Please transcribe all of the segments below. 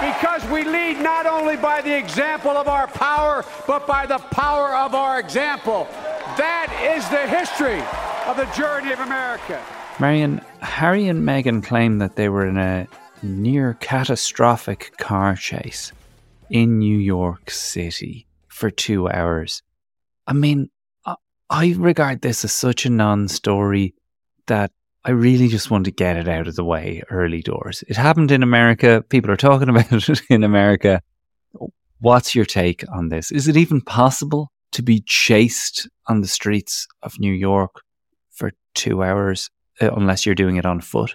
because we lead not only by the example of our power, but by the power of our example. That is the history of the journey of America. Marion, Harry and Meghan claim that they were in a near catastrophic car chase in New York City for two hours. I mean, I regard this as such a non story that I really just want to get it out of the way early doors. It happened in America. People are talking about it in America. What's your take on this? Is it even possible to be chased on the streets of New York for two hours uh, unless you're doing it on foot?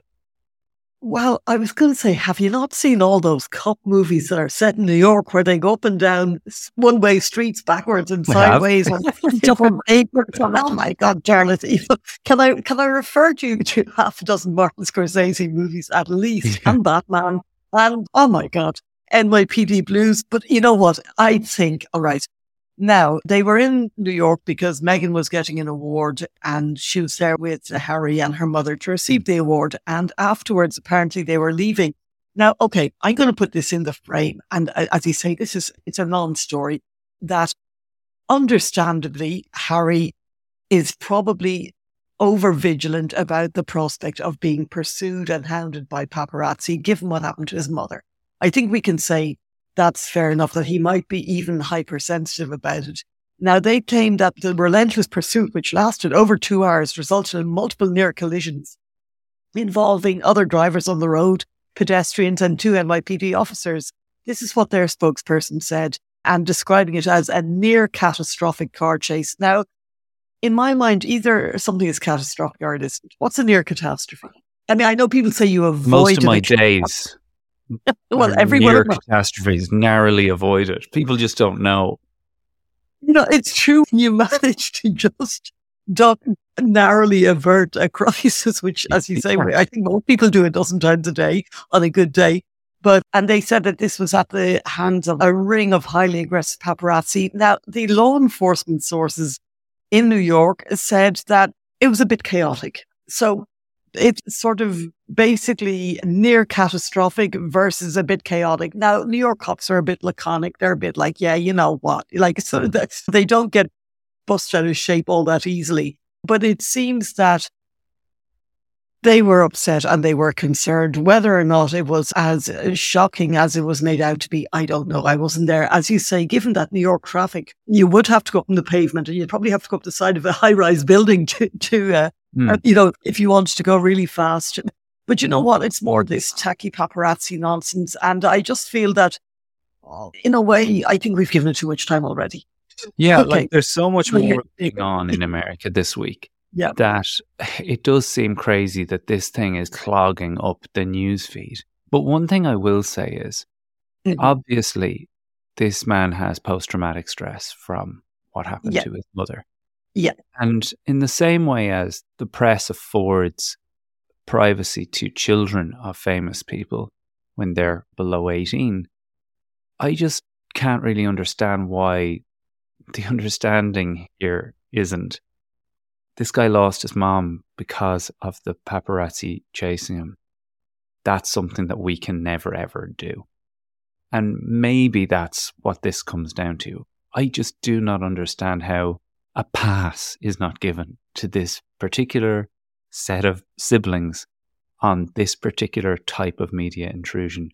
Well, I was going to say, have you not seen all those cop movies that are set in New York where they go up and down one way streets backwards and sideways and double papers? Oh my God, Charlotte. Can I, can I refer you to half a dozen Martin Scorsese movies at least and Batman and oh my God, NYPD Blues. But you know what? I think, all right, now, they were in New York because Meghan was getting an award and she was there with Harry and her mother to receive the award. And afterwards, apparently they were leaving. Now, okay, I'm going to put this in the frame. And as you say, this is, it's a non story that understandably, Harry is probably over vigilant about the prospect of being pursued and hounded by paparazzi, given what happened to his mother. I think we can say that's fair enough that he might be even hypersensitive about it. Now, they claim that the relentless pursuit, which lasted over two hours, resulted in multiple near collisions involving other drivers on the road, pedestrians, and two NYPD officers. This is what their spokesperson said, and describing it as a near catastrophic car chase. Now, in my mind, either something is catastrophic or it isn't. What's a near catastrophe? I mean, I know people say you avoid most of my days well, every near catastrophes narrowly avoided. People just don't know. You know, it's true. You manage to just duck, narrowly avert a crisis, which, as you say, I think most people do a dozen times a day on a good day. But, and they said that this was at the hands of a ring of highly aggressive paparazzi. Now, the law enforcement sources in New York said that it was a bit chaotic. So it's sort of basically near catastrophic versus a bit chaotic. Now, New York cops are a bit laconic. They're a bit like, yeah, you know what? Like, so they don't get bust out of shape all that easily. But it seems that they were upset and they were concerned. Whether or not it was as shocking as it was made out to be, I don't know. I wasn't there. As you say, given that New York traffic, you would have to go up on the pavement and you'd probably have to go up the side of a high rise building to, to uh, mm. you know, if you wanted to go really fast. But you know what? It's more this tacky paparazzi nonsense. And I just feel that in a way, I think we've given it too much time already. Yeah, okay. like there's so much more going on in America this week yeah. that it does seem crazy that this thing is clogging up the news feed. But one thing I will say is mm-hmm. obviously this man has post traumatic stress from what happened yeah. to his mother. Yeah. And in the same way as the press affords privacy to children of famous people when they're below 18, I just can't really understand why the understanding here isn't this guy lost his mom because of the paparazzi chasing him. That's something that we can never ever do. And maybe that's what this comes down to. I just do not understand how a pass is not given to this particular set of siblings on this particular type of media intrusion,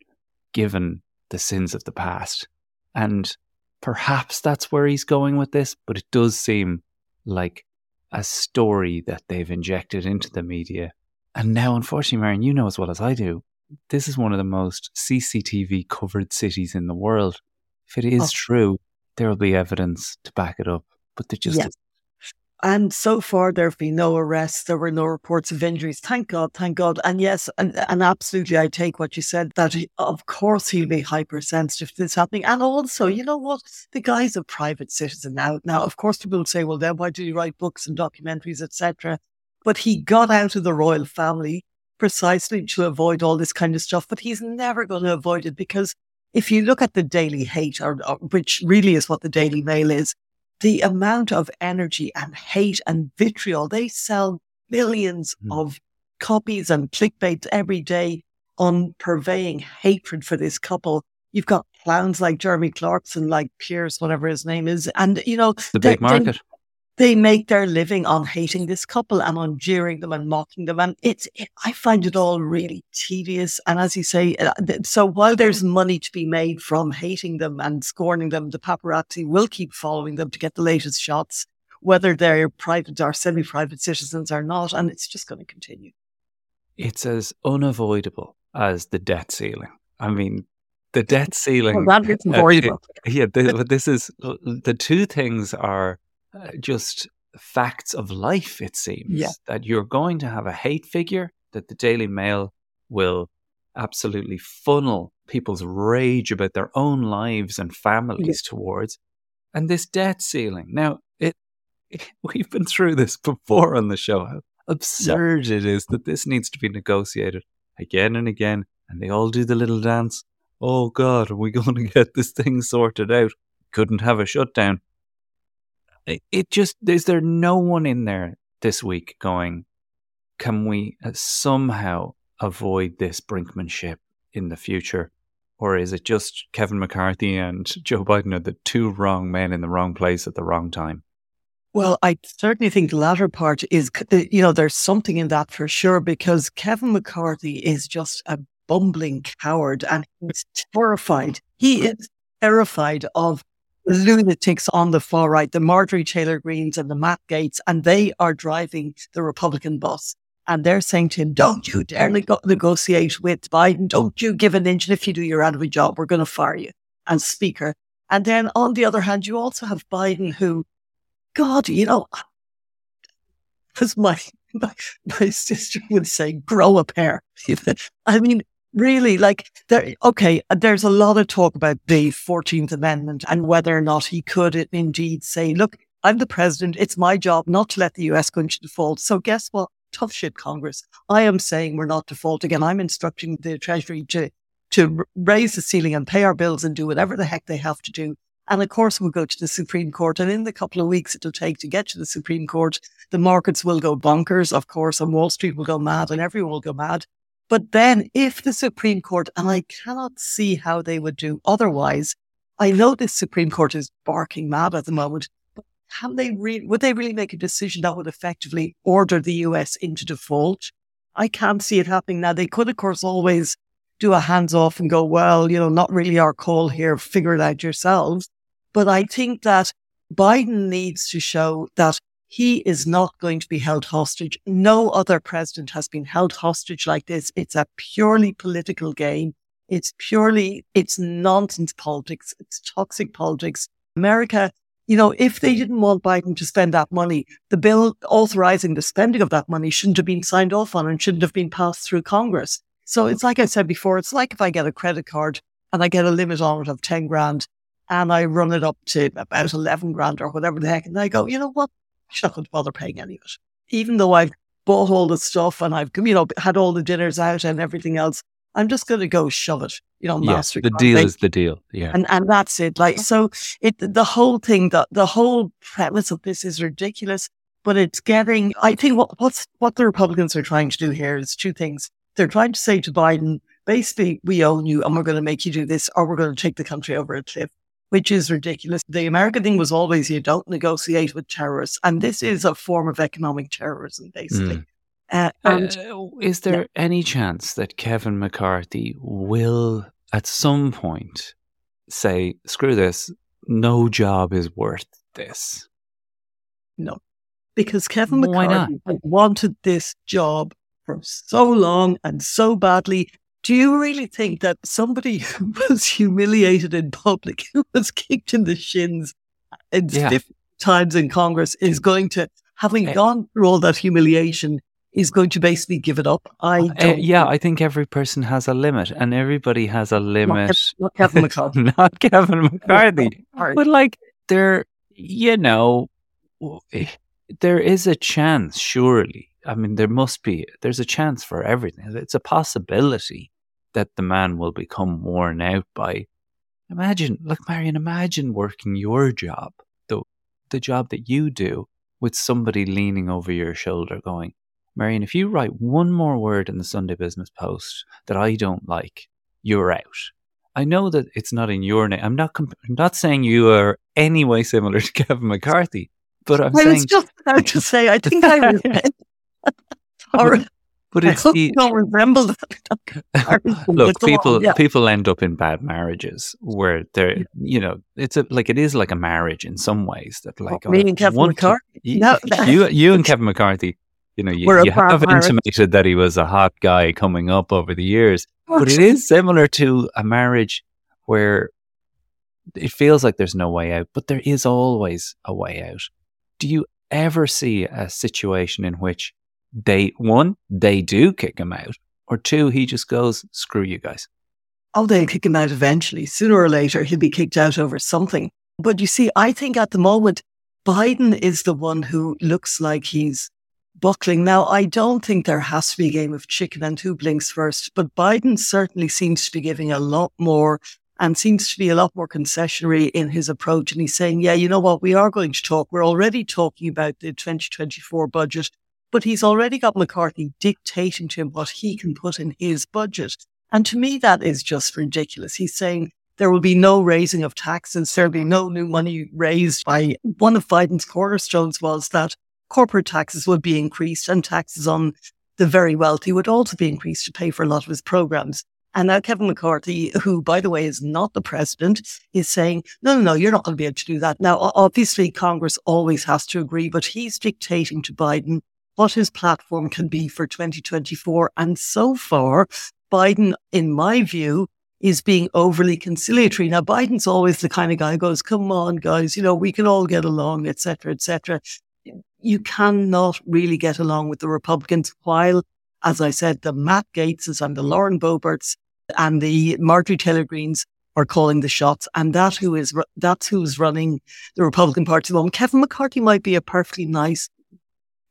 given the sins of the past. And perhaps that's where he's going with this, but it does seem like a story that they've injected into the media. And now, unfortunately, Marion, you know as well as I do, this is one of the most CCTV covered cities in the world. If it is oh. true, there will be evidence to back it up. But there just yes. And so far, there have been no arrests. There were no reports of injuries. Thank God, thank God. And yes, and, and absolutely, I take what you said that he, of course he'll be hypersensitive to this happening. And also, you know what? The guy's a private citizen now. Now, of course, people will say, well, then why do you write books and documentaries, etc.? But he got out of the royal family precisely to avoid all this kind of stuff. But he's never going to avoid it because if you look at the Daily Hate, or, or, which really is what the Daily Mail is, the amount of energy and hate and vitriol, they sell millions mm. of copies and clickbait every day on purveying hatred for this couple. You've got clowns like Jeremy Clarkson, like Pierce, whatever his name is. And, you know, the big market they make their living on hating this couple and on jeering them and mocking them. And it's, it, I find it all really tedious. And as you say, uh, so while there's money to be made from hating them and scorning them, the paparazzi will keep following them to get the latest shots, whether they're private or semi private citizens or not. And it's just going to continue. It's as unavoidable as the debt ceiling. I mean, the debt ceiling. Well, that is avoidable. Uh, yeah, but this is uh, the two things are uh, just facts of life, it seems. Yeah. That you're going to have a hate figure that the Daily Mail will absolutely funnel people's rage about their own lives and families yeah. towards. And this debt ceiling. Now, it, it, we've been through this before on the show. How absurd yeah. it is that this needs to be negotiated again and again. And they all do the little dance. Oh God, are we going to get this thing sorted out? Couldn't have a shutdown it just is there no one in there this week going can we uh, somehow avoid this brinkmanship in the future or is it just Kevin McCarthy and Joe Biden are the two wrong men in the wrong place at the wrong time? Well, I certainly think the latter part is, you know, there's something in that for sure because Kevin McCarthy is just a bumbling coward and he's terrified. He is terrified of lunatics on the far right, the Marjorie Taylor Greens and the Matt Gaetz, and they are driving the Republican bus. And they're saying to him, don't you dare negotiate with Biden. Don't you give an inch. And if you do, you're out of a job. We're going to fire you and speaker. And then on the other hand, you also have Biden who, God, you know, as my, my, my sister would say, grow a pair. I mean, really like there okay uh, there's a lot of talk about the 14th amendment and whether or not he could indeed say look i'm the president it's my job not to let the us go into default so guess what tough shit congress i am saying we're not defaulting and i'm instructing the treasury to to raise the ceiling and pay our bills and do whatever the heck they have to do and of course, we'll go to the Supreme Court. And in the couple of weeks it'll take to get to the Supreme Court, the markets will go bonkers, of course, and Wall Street will go mad and everyone will go mad. But then if the Supreme Court, and I cannot see how they would do otherwise, I know the Supreme Court is barking mad at the moment, but can they re- would they really make a decision that would effectively order the US into default? I can't see it happening now. They could, of course, always do a hands off and go, well, you know, not really our call here, figure it out yourselves. But I think that Biden needs to show that he is not going to be held hostage. No other president has been held hostage like this. It's a purely political game. It's purely, it's nonsense politics. It's toxic politics. America, you know, if they didn't want Biden to spend that money, the bill authorizing the spending of that money shouldn't have been signed off on and shouldn't have been passed through Congress. So it's like I said before, it's like if I get a credit card and I get a limit on it of 10 grand and I run it up to about 11 grand or whatever the heck. And I go, you know what? I'm not going to bother paying any of it. Even though I've bought all the stuff and I've, you know, had all the dinners out and everything else, I'm just going to go shove it, you know, yeah, The deal is the deal. Yeah. And, and that's it. Like, so it, the whole thing, the, the whole premise of this is ridiculous, but it's getting, I think what, what's, what the Republicans are trying to do here is two things. They're trying to say to Biden, basically, we own you and we're going to make you do this or we're going to take the country over a cliff which is ridiculous. The American thing was always you don't negotiate with terrorists. And this is a form of economic terrorism, basically. Mm. Uh, and, uh, is there yeah. any chance that Kevin McCarthy will, at some point, say, screw this, no job is worth this? No. Because Kevin McCarthy wanted this job for so long and so badly. Do you really think that somebody who was humiliated in public, who was kicked in the shins in yeah. times in Congress, is going to, having gone through all that humiliation, is going to basically give it up. I uh, yeah, I think every person has a limit, and everybody has a limit. Not, not Kevin McCarthy. not Kevin McCarthy. but like there, you know, eh, there is a chance. Surely, I mean, there must be. There's a chance for everything. It's a possibility that the man will become worn out by. Imagine, look, Marion. Imagine working your job, the the job that you do, with somebody leaning over your shoulder, going Marion, if you write one more word in the Sunday Business Post that I don't like, you're out. I know that it's not in your name. I'm not. Comp- I'm not saying you are any way similar to Kevin McCarthy, but I'm I saying. was just about to say. I think I resent. or, but it's I the, don't resemble that. Look, people yeah. people end up in bad marriages where they're you know it's a like it is like a marriage in some ways that like oh, me and Kevin McCarthy. To, no, you you and Kevin McCarthy you know, you, you have intimated that he was a hot guy coming up over the years, oh, but it is similar to a marriage where it feels like there's no way out, but there is always a way out. Do you ever see a situation in which they, one, they do kick him out, or two, he just goes, screw you guys? Oh, they'll kick him out eventually. Sooner or later, he'll be kicked out over something. But you see, I think at the moment, Biden is the one who looks like he's buckling. Now, I don't think there has to be a game of chicken and who blinks first, but Biden certainly seems to be giving a lot more and seems to be a lot more concessionary in his approach. And he's saying, yeah, you know what? We are going to talk. We're already talking about the 2024 budget, but he's already got McCarthy dictating to him what he can put in his budget. And to me, that is just ridiculous. He's saying there will be no raising of taxes. There'll be no new money raised by one of Biden's cornerstones was that corporate taxes would be increased and taxes on the very wealthy would also be increased to pay for a lot of his programs. And now Kevin McCarthy, who, by the way, is not the president, is saying, no, no, no, you're not going to be able to do that. Now, obviously, Congress always has to agree, but he's dictating to Biden what his platform can be for 2024. And so far, Biden, in my view, is being overly conciliatory. Now, Biden's always the kind of guy who goes, come on, guys, you know, we can all get along, etc., etc you cannot really get along with the Republicans while, as I said, the Matt Gaetzes and the Lauren Boeberts and the Marjorie Taylor Greens are calling the shots. And that who is, that's who's running the Republican Party moment. Kevin McCarthy might be a perfectly nice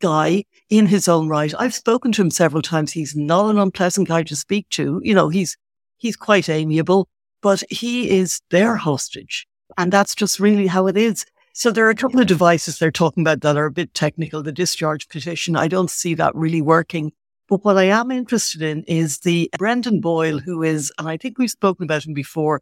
guy in his own right. I've spoken to him several times. He's not an unpleasant guy to speak to. You know, he's, he's quite amiable, but he is their hostage. And that's just really how it is. So there are a couple of devices they're talking about that are a bit technical. The discharge petition, I don't see that really working. But what I am interested in is the Brendan Boyle, who is, and I think we've spoken about him before.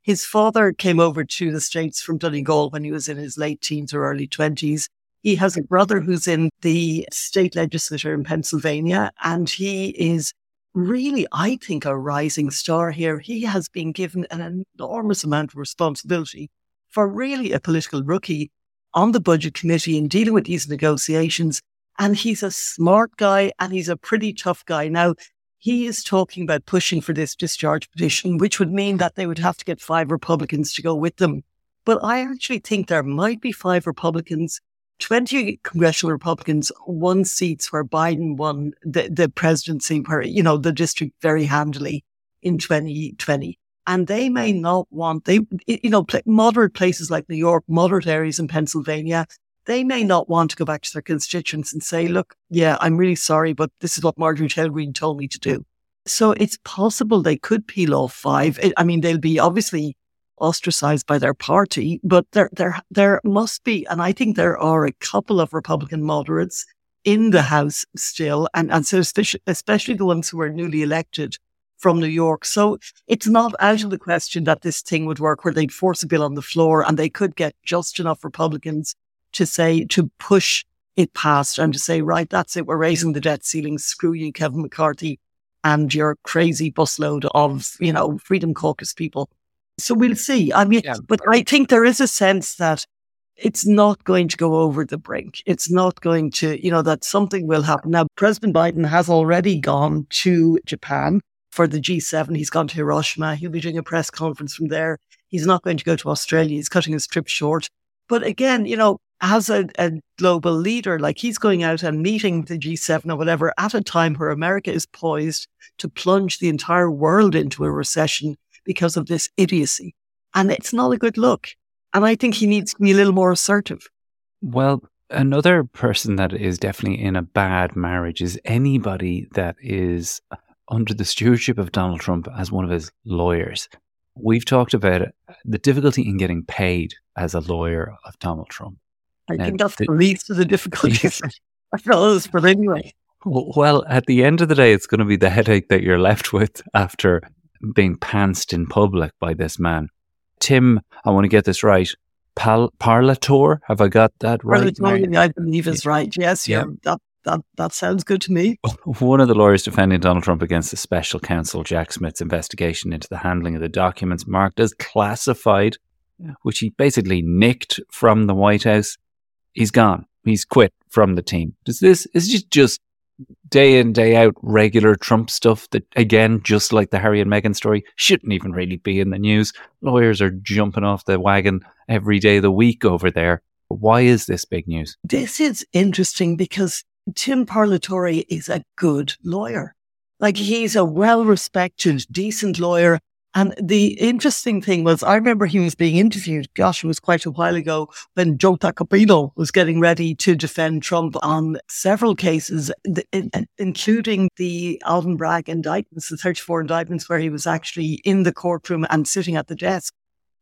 His father came over to the States from Donegal when he was in his late teens or early 20s. He has a brother who's in the state legislature in Pennsylvania, and he is really, I think, a rising star here. He has been given an enormous amount of responsibility for really a political rookie on the budget committee in dealing with these negotiations. And he's a smart guy and he's a pretty tough guy. Now, he is talking about pushing for this discharge petition, which would mean that they would have to get five Republicans to go with them. But I actually think there might be five Republicans, 20 congressional Republicans, won seats where Biden won the, the presidency, where, you know, the district very handily in 2020 and they may not want they you know moderate places like New York, moderate areas in Pennsylvania, they may not want to go back to their constituents and say, "Look, yeah, I'm really sorry, but this is what Marjorie Taylor Greene told me to do." So it's possible they could peel off five. I mean, they'll be obviously ostracized by their party, but there there there must be, and I think there are a couple of Republican moderates in the House still, and and so especially, the ones who were newly elected from New York. So it's not out of the question that this thing would work where they'd force a bill on the floor and they could get just enough Republicans to say, to push it past and to say, right, that's it. We're raising the debt ceiling. Screw you, Kevin McCarthy and your crazy busload of, you know, Freedom Caucus people. So we'll see. I mean, yeah. but I think there is a sense that it's not going to go over the brink. It's not going to, you know, that something will happen. Now, President Biden has already gone to Japan for the G7. He's gone to Hiroshima. He'll be doing a press conference from there. He's not going to go to Australia. He's cutting his trip short. But again, you know, as a, a, global leader, like he's going out and meeting the G7 or whatever at a time where America is poised to plunge the entire world into a recession because of this idiocy. And it's not a good look. And I think he needs to be a little more assertive. Well, another person that is definitely in a bad marriage is anybody that is under the stewardship of Donald Trump as one of his lawyers. We've talked about the difficulty in getting paid as a lawyer of Donald Trump. I think that's the least of the difficulties. I suppose, but anyway. Well, at the end of the day, it's going to be the headache that you're left with after being pantsed in public by this man. Tim, I want to get this right. Pal- Parlator, have I got that right? Parlator, I believe is right. Yes, yeah. That, that, that sounds good to me. One of the lawyers defending Donald Trump against the special counsel Jack Smith's investigation into the handling of the documents marked as classified, which he basically nicked from the White House, he's gone. He's quit from the team. Does this is just just day in day out regular Trump stuff that again, just like the Harry and Meghan story, shouldn't even really be in the news. Lawyers are jumping off the wagon every day of the week over there. Why is this big news? This is interesting because Tim Parlatore is a good lawyer. Like he's a well respected, decent lawyer. And the interesting thing was, I remember he was being interviewed, gosh, it was quite a while ago, when Joe Tacopino was getting ready to defend Trump on several cases, including the Alvin Bragg indictments, the 34 indictments, where he was actually in the courtroom and sitting at the desk.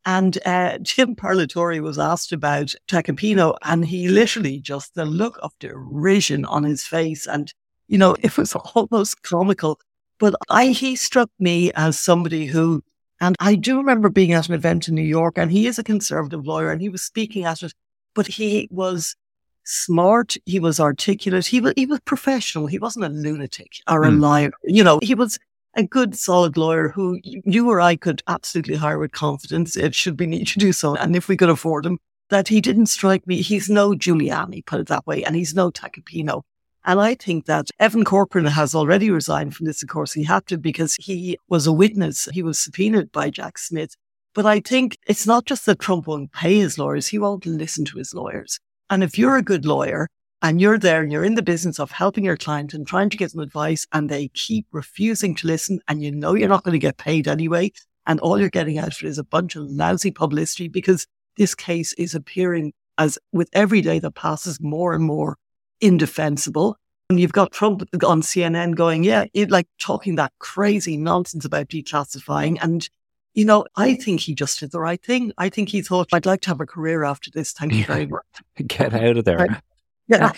And uh, Jim Parlatore was asked about Tacopino, and he literally just the look of derision on his face. And, you know, it was almost comical. But I, he struck me as somebody who, and I do remember being at an event in New York, and he is a conservative lawyer, and he was speaking at it, but he was smart. He was articulate. He was, he was professional. He wasn't a lunatic or a mm. liar. You know, he was a good, solid lawyer who you or I could absolutely hire with confidence if should we need to do so. And if we could afford him, that he didn't strike me. He's no Giuliani, put it that way, and he's no Tacopino. And I think that Evan Corcoran has already resigned from this. Of course, he had to because he was a witness. He was subpoenaed by Jack Smith. But I think it's not just that Trump won't pay his lawyers, he won't listen to his lawyers. And if you're a good lawyer and you're there and you're in the business of helping your client and trying to give them advice and they keep refusing to listen and you know you're not going to get paid anyway and all you're getting out of it is a bunch of lousy publicity because this case is appearing as with every day that passes more and more indefensible. And you've got Trump on CNN going, yeah, it, like talking that crazy nonsense about declassifying. And, you know, I think he just did the right thing. I think he thought, I'd like to have a career after this. Thank you very much. Get out of there. Right. Yeah.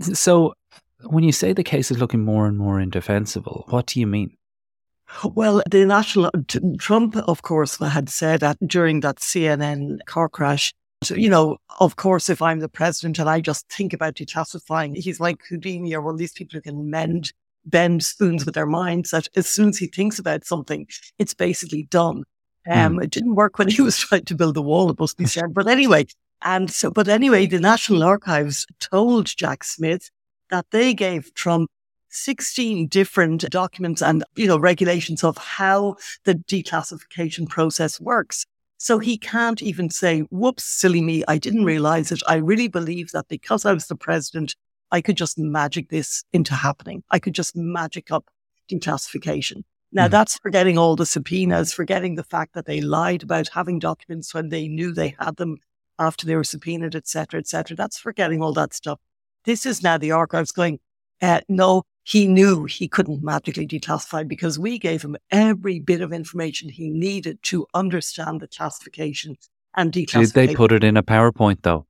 So when you say the case is looking more and more indefensible, what do you mean? Well, the national Trump, of course, had said that during that CNN car crash. So, you know, of course, if I'm the president and I just think about declassifying, he's like Houdini or one of these people who can mend, bend spoons with their minds. That as soon as he thinks about something, it's basically done. Um, mm. It didn't work when he was trying to build the wall, it must be said. But anyway, and so, but anyway, the National Archives told Jack Smith that they gave Trump 16 different documents and, you know, regulations of how the declassification process works. So he can't even say, whoops, silly me. I didn't realize it. I really believe that because I was the president, I could just magic this into happening. I could just magic up declassification. Now, mm. that's forgetting all the subpoenas, forgetting the fact that they lied about having documents when they knew they had them after they were subpoenaed, etc., etc. That's forgetting all that stuff. This is now the archives going, uh, no, he knew he couldn't magically declassify because we gave him every bit of information he needed to understand the classification and declassification. Did they put it in a PowerPoint though?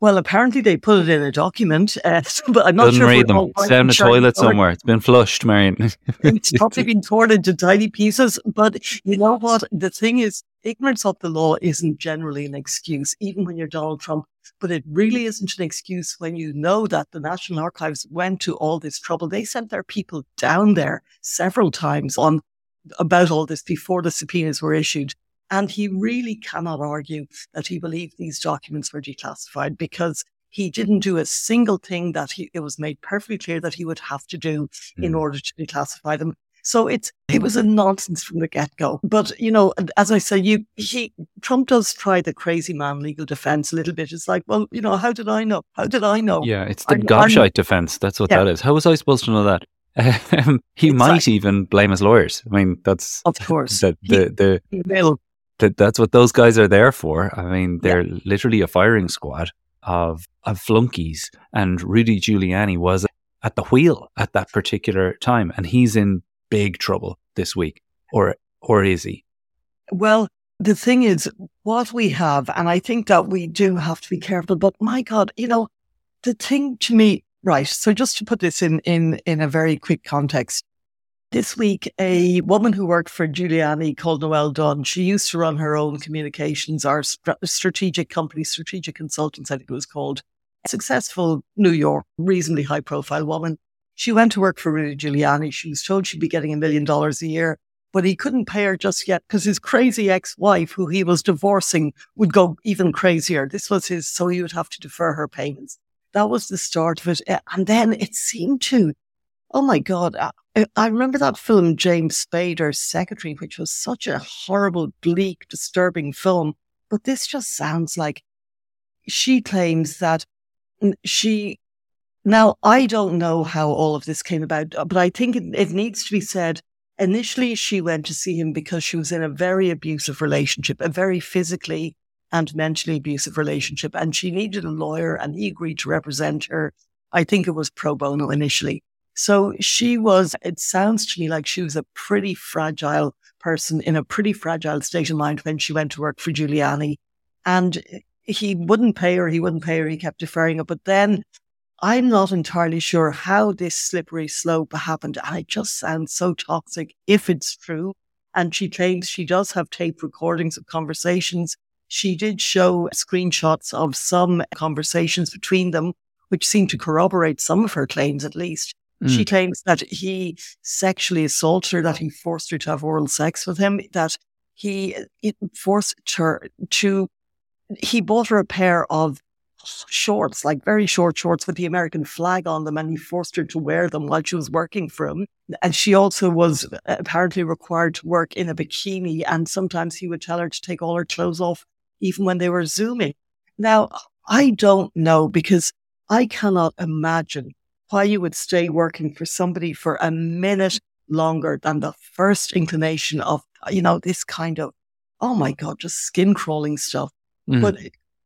Well, apparently they put it in a document, uh, but I'm not Doesn't sure. read them. It's down the toilet somewhere. It's been flushed, Marion. it's probably been torn into tiny pieces. But you know what? The thing is, ignorance of the law isn't generally an excuse, even when you're Donald Trump. But it really isn't an excuse when you know that the National Archives went to all this trouble. They sent their people down there several times on about all this before the subpoenas were issued. And he really cannot argue that he believed these documents were declassified because he didn't do a single thing that he, it was made perfectly clear that he would have to do mm. in order to declassify them. So it's it was a nonsense from the get go. But you know, as I say, you he Trump does try the crazy man legal defense a little bit. It's like, well, you know, how did I know? How did I know? Yeah, it's the I'm, gobshite I'm, defense. That's what yeah. that is. How was I supposed to know that? Um, he exactly. might even blame his lawyers. I mean, that's of course the the, the, the that's what those guys are there for. I mean, they're yeah. literally a firing squad of of flunkies, and Rudy Giuliani was at the wheel at that particular time, and he's in big trouble this week, or or is he? Well, the thing is, what we have, and I think that we do have to be careful. But my God, you know, the thing to me, right? So just to put this in in in a very quick context, this week, a woman who worked for Giuliani called Noelle Dunn, she used to run her own communications, our strategic company, Strategic Consultants, I think it was called. Successful New York, reasonably high profile woman. She went to work for Rudy Giuliani. She was told she'd be getting a million dollars a year, but he couldn't pay her just yet because his crazy ex-wife, who he was divorcing, would go even crazier. This was his, so he would have to defer her payments. That was the start of it. And then it seemed to, oh my God, I, I remember that film, James Spader's Secretary, which was such a horrible, bleak, disturbing film. But this just sounds like she claims that mm, she now, I don't know how all of this came about, uh, but I think it, it, needs to be said. Initially, she went to see him because she was in a very abusive relationship, a very physically and mentally abusive relationship, and she needed a lawyer, and he agreed to represent her. I think it was pro bono initially. So she was, it sounds to me like she was a pretty fragile person in a pretty fragile state of mind when she went to work for Giuliani. And he wouldn't pay her, he wouldn't pay her, he kept deferring it. But then I'm not entirely sure how this slippery slope happened. And it just sounds so toxic if it's true. And she claims she does have tape recordings of conversations. She did show screenshots of some conversations between them, which seem to corroborate some of her claims, at least. Mm. She claims that he sexually assaulted her, that he forced her to have oral sex with him, that he forced her to, he bought her a pair of shorts, like very short shorts with the American flag on them, and he forced her to wear them while she was working for him. And she also was uh, apparently required to work in a bikini, and sometimes he would tell her to take all her clothes off, even when they were Zooming. Now, I don't know because I cannot imagine why you would stay working for somebody for a minute longer than the first inclination of, you know, this kind of, oh my God, just skin crawling stuff. Mm. But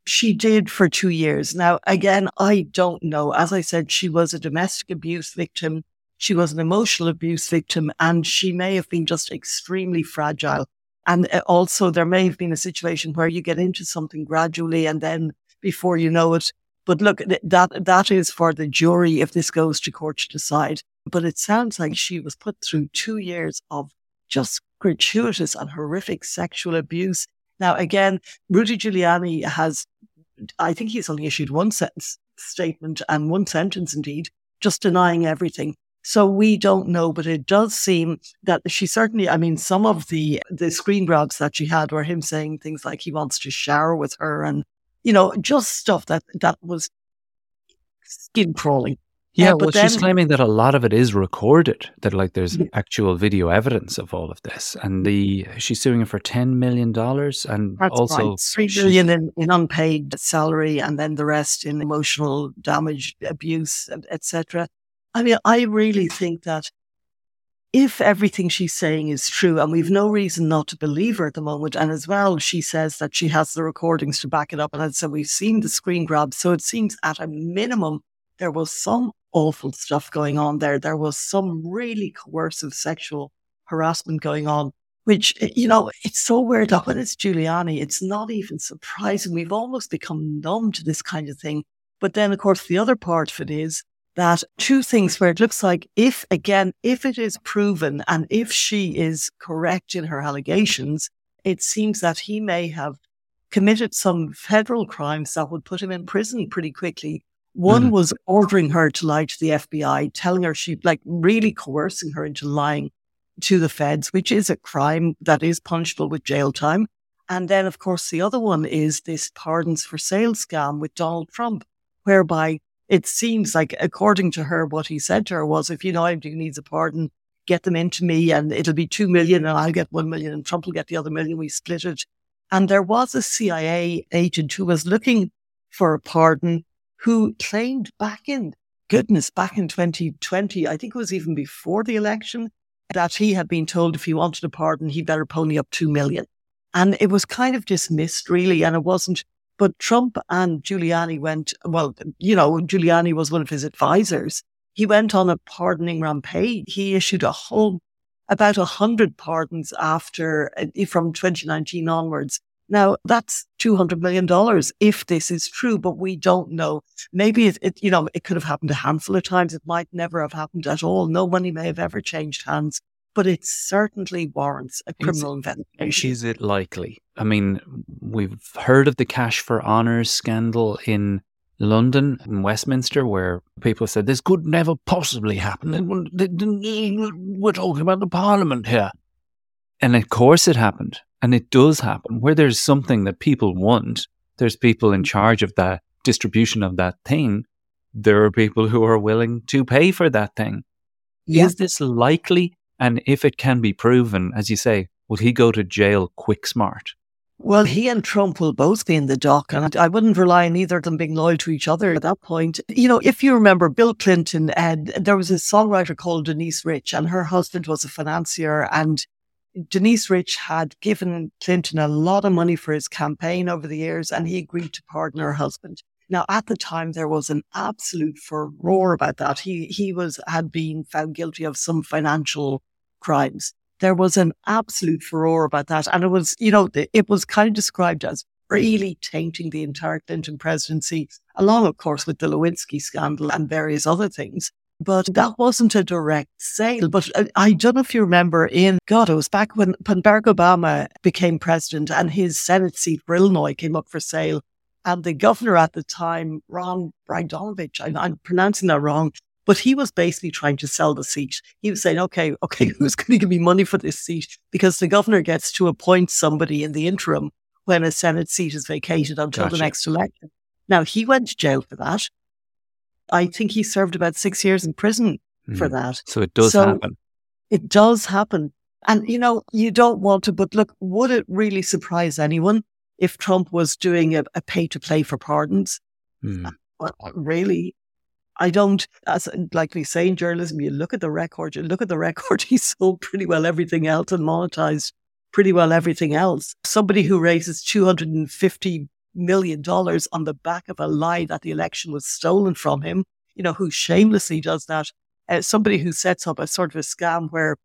she did for two years. Now, again, I don't know. As I said, she was a domestic abuse victim. She was an emotional abuse victim and she may have been just extremely fragile. And uh, also there may have been a situation where you get into something gradually and then before you know it. But look, that, that is for the jury if this goes to court to decide. But it sounds like she was put through two years of just gratuitous and horrific sexual abuse now, again, Rudy Giuliani has, I think he's only issued one sentence statement and one sentence indeed, just denying everything. So we don't know, but it does seem that she certainly, I mean, some of the, the screen grabs that she had were him saying things like he wants to shower with her and, you know, just stuff that, that was skin crawling. Yeah, uh, well, then, she's claiming that a lot of it is recorded. That like there's actual video evidence of all of this, and the she's suing him for ten million dollars, and also right. three million in, in unpaid salary, and then the rest in emotional damage, abuse, etc. I mean, I really think that if everything she's saying is true, and we've no reason not to believe her at the moment, and as well, she says that she has the recordings to back it up, and so we've seen the screen grabs, so it seems at a minimum there was some awful stuff going on there. There was some really coercive sexual harassment going on, which, eh, you know, it's so weird that when it's Giuliani, it's not even surprising. We've almost become numb to this kind of thing. But then, of course, the other part of it is that two things where it looks like if, again, if it is proven and if she is correct in her allegations, it seems that he may have committed some federal crimes that would put him in prison pretty quickly one mm. was ordering her to lie to the FBI, telling her she, like, really coercing her into lying to the feds, which is a crime that is punishable with jail time. And then, of course, the other one is this pardons for sale scam with Donald Trump, whereby it seems like, according to her, what he said to her was, if you know anybody who needs a pardon, get them into me and it'll be two million and I'll get one million and Trump will get the other million. We split it. And there was a CIA agent who was looking for a pardon who claimed back in, goodness, back in 2020, I think it was even before the election, that he had been told if he wanted a pardon, he better pony up two million. And it was kind of dismissed really. And it wasn't, but Trump and Giuliani went, well, you know, Giuliani was one of his advisors. He went on a pardoning rampage. He issued a whole, about a hundred pardons after, uh, from 2019 onwards. Now that's $200 million if this is true, but we don't know. Maybe it, it, you know, it could have happened a handful of times. It might never have happened at all. No money may have ever changed hands but it certainly warrants a criminal is, investigation. Is it likely? I mean, we've heard of the cash for honours scandal in London, in Westminster, where people said this could never possibly happen. We're talking about the Parliament here. And of course it happened. And it does happen. Where there's something that people want, there's people in charge of that distribution of that thing. There are people who are willing to pay for that thing. Yeah. Is this likely? And if it can be proven, as you say, will he go to jail quick smart? Well, he and Trump will both be in the dock, and I wouldn't rely on either of them being loyal to each other at that point. You know, if you remember Bill Clinton, and there was a songwriter called Denise Rich, and her husband was a financier, and Denise Rich had given Clinton a lot of money for his campaign over the years, and he agreed to pardon her husband. Now, at the time, there was an absolute furor about that. He he was had been found guilty of some financial crimes. There was an absolute furor about that. And it was, you know, it was kind of described as really tainting the entire Clinton presidency, along, of course, with the Lewinsky scandal and various other things. But that wasn't a direct sale. But uh, I don't know if you remember in, God, it was back when, when Barack Obama became president and his Senate seat for Illinois came up for sale. And the governor at the time, Ron Bogdanovich, I'm pronouncing that wrong, but he was basically trying to sell the seat. He was saying, okay, okay, who's going to give me money for this seat? Because the governor gets to appoint somebody in the interim when a Senate seat is vacated until gotcha. the next election. Now, he went to jail for that. I think he served about six years in prison mm. for that. So it does so happen. It does happen. And, you know, you don't want to, but look, would it really surprise anyone if Trump was doing a, a pay to play for pardons? Mm. Well, really, I don't, as like we say in journalism, you look at the record, you look at the record, he sold pretty well everything else and monetized pretty well everything else. Somebody who raises $250 million dollars on the back of a lie that the election was stolen from him, you know, who shamelessly does that. Uh, somebody who sets up a sort of a scam where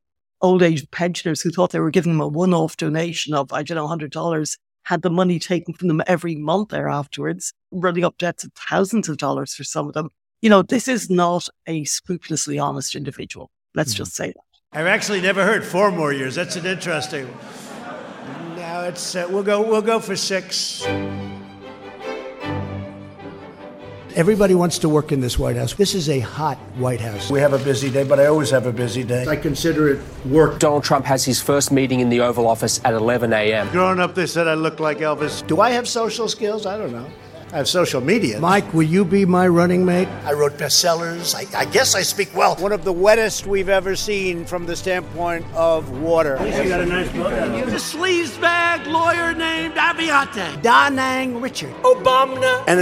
old age pensioners who thought they were giving them a one off donation of, I don't know, $100 had the money taken from them every month there afterwards, running up debts of thousands of dollars for some of them you know, this is not a scrupulously honest individual. Let's mm-hmm. just say that. I've actually never heard four more years. That's an interesting. Now it's uh, we'll go we'll go for six. Everybody wants to work in this White House. This is a hot White House. We have a busy day, but I always have a busy day. I consider it work. Donald Trump has his first meeting in the Oval Office at 11 a.m. Growing up, they said I look like Elvis. Do I have social skills? I don't know. I have social media. Mike, will you be my running mate? I wrote bestsellers. I, I, guess I speak well. One of the wettest we've ever seen from the standpoint of water. At least you got a nice boat. The sleazebag lawyer named Avenatti. Da Nang Richard. Obama. An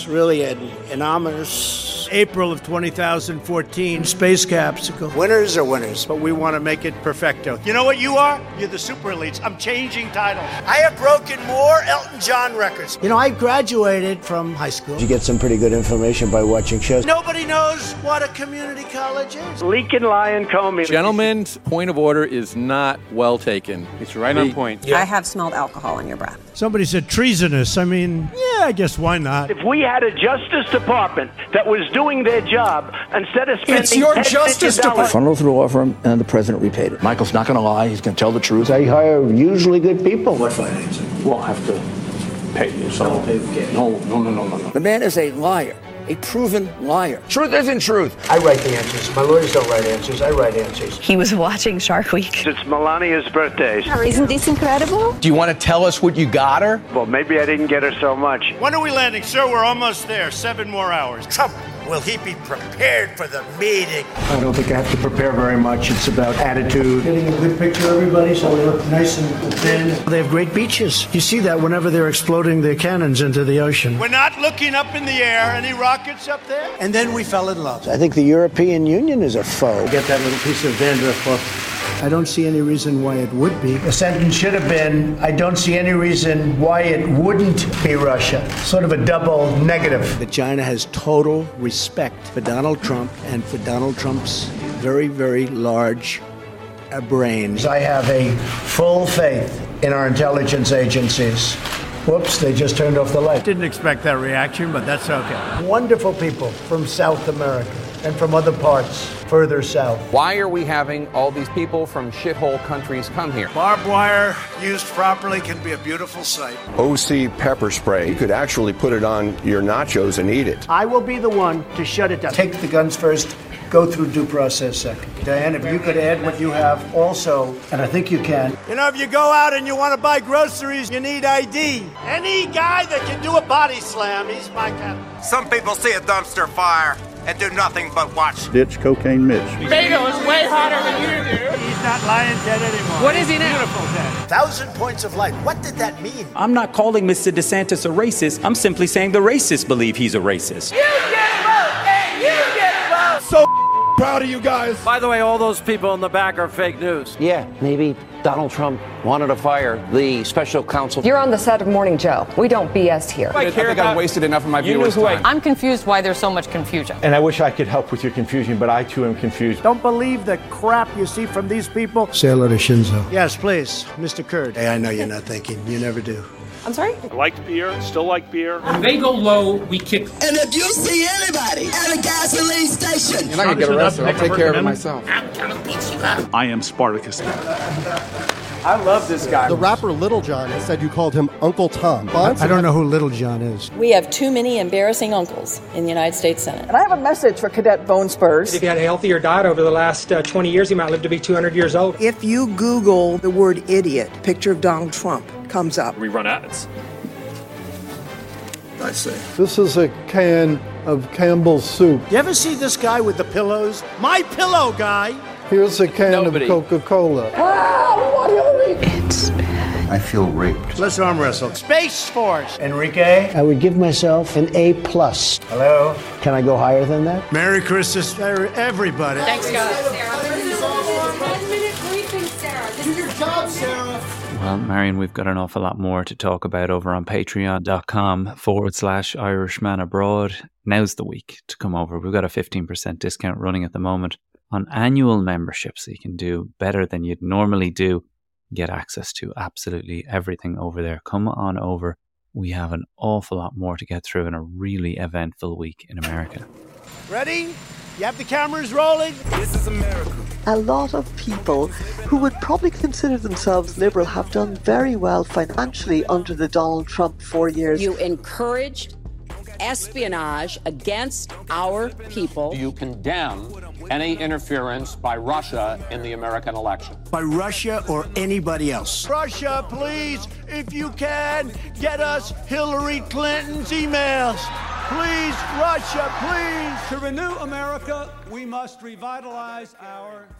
anonymous, really an anonymous April of 2014 space capsule. Winners are winners, but we want to make it perfecto. You know what you are? You're the super elites. I'm changing titles. I have broken more Elton John records. You know, I graduated from high school. You get some pretty good information by watching shows. Nobody knows what a community college is. Lincoln Lion Comey. Gentlemen's point of order is not well taken. It's right on point. Yeah. I have smelled alcohol in your breath. Somebody said treasonous. I mean, yeah, I guess why not? If we had a Justice Department that was doing their job instead of spending it's your Justice Department. Funneled through the law firm, and the president repaid it. Michael's not going to lie. He's going to tell the truth. I hire usually good people. What financing? We'll have to pay you. So. No, no, no, no, no, no. The man is a liar a proven liar. Truth isn't truth. I write the answers. My lawyers don't write answers. I write answers. He was watching Shark Week. It's Melania's birthday. Isn't this incredible? Do you want to tell us what you got her? Well, maybe I didn't get her so much. When are we landing, sir? We're almost there. Seven more hours. Trump, will he be prepared for the meeting? I don't think I have to prepare very much. It's about attitude. Getting a good picture of everybody so we look nice and thin. They have great beaches. You see that whenever they're exploding their cannons into the ocean. We're not looking up in the air. Any rockets up there? And then we fell in love. I think the European Union is a foe. Get that little piece of dandruff off. I don't see any reason why it would be. The sentence should have been I don't see any reason why it wouldn't be Russia. Sort of a double negative. That China has total respect for Donald Trump and for Donald Trump's very, very large uh, brains. I have a full faith in our intelligence agencies. Whoops, they just turned off the light. Didn't expect that reaction, but that's okay. Wonderful people from South America and from other parts further south. Why are we having all these people from shithole countries come here? Barbed wire used properly can be a beautiful sight. OC pepper spray. You could actually put it on your nachos and eat it. I will be the one to shut it down. Take the guns first, go through due process second. Diane, if you could add what you have also, and I think you can. You know, if you go out and you want to buy groceries, you need ID. Any guy that can do a body slam, he's my kind. Some people see a dumpster fire and do nothing but watch. Ditch cocaine Mitch. Beto is way hotter than you do. He's not lying dead anymore. What is he now? Beautiful dead. Thousand points of light. What did that mean? I'm not calling Mr. DeSantis a racist. I'm simply saying the racists believe he's a racist. You get a vote, and you get a vote. So proud of you guys. By the way, all those people in the back are fake news. Yeah, maybe Donald Trump wanted to fire the special counsel. You're on the set of Morning Joe. We don't BS here. I, I think I've wasted enough of my viewers' time. I'm confused why there's so much confusion. And I wish I could help with your confusion, but I too am confused. Don't believe the crap you see from these people. Say hello to Shinzo. Yes, please, Mr. Kurd. Hey, I know you're not thinking. You never do. I'm sorry? I liked beer, still like beer. When they go low, we kick. And if you see anybody at a gasoline station, you're not gonna get arrested. I'll take care of it myself. I'm gonna beat you up. I am Spartacus. I love this guy. The rapper Lil Jon has said you called him Uncle Tom. I don't know who Lil Jon is. We have too many embarrassing uncles in the United States Senate. And I have a message for Cadet Bone Spurs. If you had a healthier diet over the last uh, 20 years, you might live to be 200 years old. If you Google the word idiot, picture of Donald Trump comes up. We run ads. I see. This is a can of Campbell's soup. You ever see this guy with the pillows? My pillow guy. Here's a can Nobody. of Coca-Cola. Ah, it's bad. I feel raped. Let's arm wrestle. Space Force. Enrique. I would give myself an A plus. Hello. Can I go higher than that? Merry Christmas, everybody. Thanks, guys. One minute briefing, Sarah. Do your job, Sarah. Well, Marion, we've got an awful lot more to talk about over on patreon.com forward slash Irishman Abroad. Now's the week to come over. We've got a 15% discount running at the moment on annual membership, so you can do better than you'd normally do. Get access to absolutely everything over there. Come on over. We have an awful lot more to get through in a really eventful week in America. Ready? You have the cameras rolling? This is America. A lot of people who would probably consider themselves liberal have done very well financially under the Donald Trump four years. You encouraged espionage against our people. You condemn any interference by Russia in the American election? By Russia or anybody else. Russia, please, if you can, get us Hillary Clinton's emails. Please, Russia, please. To renew America, we must revitalize our democracy.